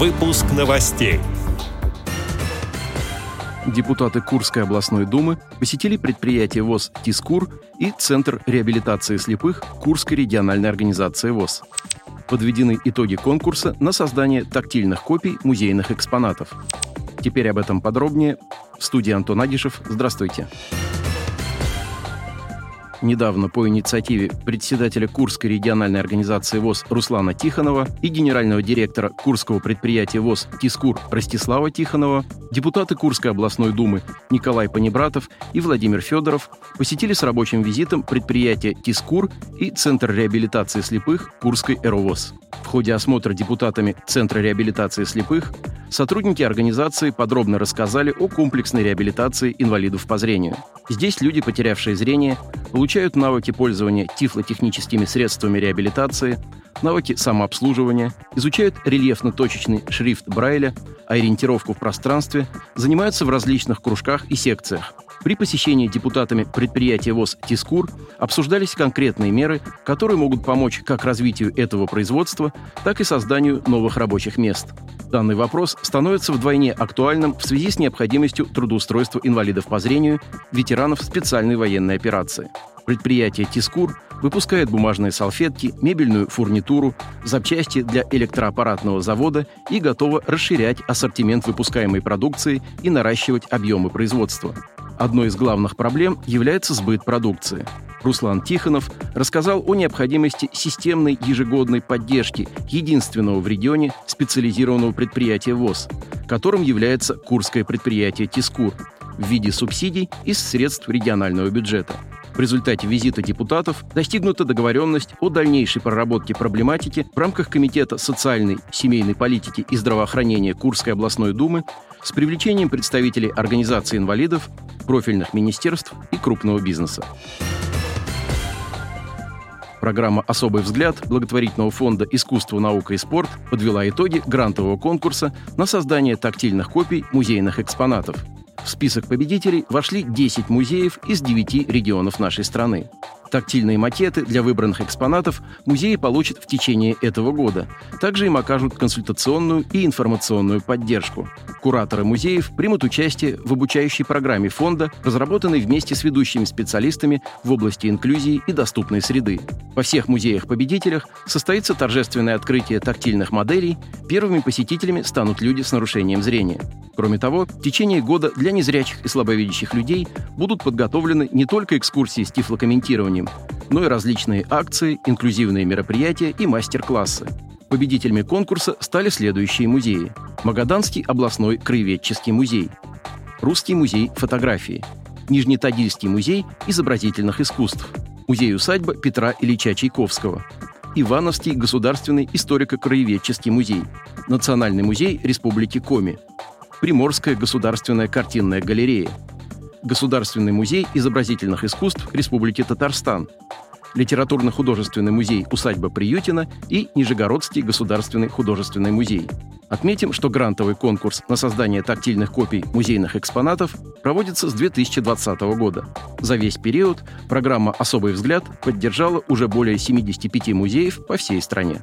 Выпуск новостей. Депутаты Курской областной думы посетили предприятие ВОЗ «Тискур» и Центр реабилитации слепых Курской региональной организации ВОЗ. Подведены итоги конкурса на создание тактильных копий музейных экспонатов. Теперь об этом подробнее. В студии Антон Агишев. Здравствуйте. Здравствуйте. Недавно по инициативе председателя Курской региональной организации ВОЗ Руслана Тихонова и генерального директора Курского предприятия ВОЗ «Тискур» Ростислава Тихонова, депутаты Курской областной думы Николай Панибратов и Владимир Федоров посетили с рабочим визитом предприятие «Тискур» и Центр реабилитации слепых Курской «Эровоз». В ходе осмотра депутатами Центра реабилитации слепых сотрудники организации подробно рассказали о комплексной реабилитации инвалидов по зрению. Здесь люди, потерявшие зрение, получают навыки пользования тифлотехническими средствами реабилитации, навыки самообслуживания, изучают рельефно-точечный шрифт Брайля, ориентировку в пространстве, занимаются в различных кружках и секциях. При посещении депутатами предприятия ВОЗ «Тискур» обсуждались конкретные меры, которые могут помочь как развитию этого производства, так и созданию новых рабочих мест. Данный вопрос становится вдвойне актуальным в связи с необходимостью трудоустройства инвалидов по зрению, ветеранов специальной военной операции. Предприятие «Тискур» выпускает бумажные салфетки, мебельную фурнитуру, запчасти для электроаппаратного завода и готово расширять ассортимент выпускаемой продукции и наращивать объемы производства. Одной из главных проблем является сбыт продукции. Руслан Тихонов рассказал о необходимости системной ежегодной поддержки единственного в регионе специализированного предприятия ВОЗ, которым является Курское предприятие «Тискур» в виде субсидий из средств регионального бюджета. В результате визита депутатов достигнута договоренность о дальнейшей проработке проблематики в рамках Комитета социальной, семейной политики и здравоохранения Курской областной думы с привлечением представителей организаций инвалидов, профильных министерств и крупного бизнеса. Программа «Особый взгляд» благотворительного фонда «Искусство, наука и спорт» подвела итоги грантового конкурса на создание тактильных копий музейных экспонатов. В список победителей вошли 10 музеев из 9 регионов нашей страны. Тактильные макеты для выбранных экспонатов музеи получат в течение этого года. Также им окажут консультационную и информационную поддержку. Кураторы музеев примут участие в обучающей программе фонда, разработанной вместе с ведущими специалистами в области инклюзии и доступной среды. Во всех музеях-победителях состоится торжественное открытие тактильных моделей. Первыми посетителями станут люди с нарушением зрения. Кроме того, в течение года для незрячих и слабовидящих людей будут подготовлены не только экскурсии с тифлокомментированием, но и различные акции, инклюзивные мероприятия и мастер-классы. Победителями конкурса стали следующие музеи. Магаданский областной краеведческий музей, Русский музей фотографии, Нижнетагильский музей изобразительных искусств, музей-усадьба Петра Ильича Чайковского, Ивановский государственный историко-краеведческий музей, Национальный музей Республики Коми, Приморская государственная картинная галерея, Государственный музей изобразительных искусств Республики Татарстан, Литературно-художественный музей «Усадьба Приютина» и Нижегородский государственный художественный музей. Отметим, что грантовый конкурс на создание тактильных копий музейных экспонатов проводится с 2020 года. За весь период программа «Особый взгляд» поддержала уже более 75 музеев по всей стране.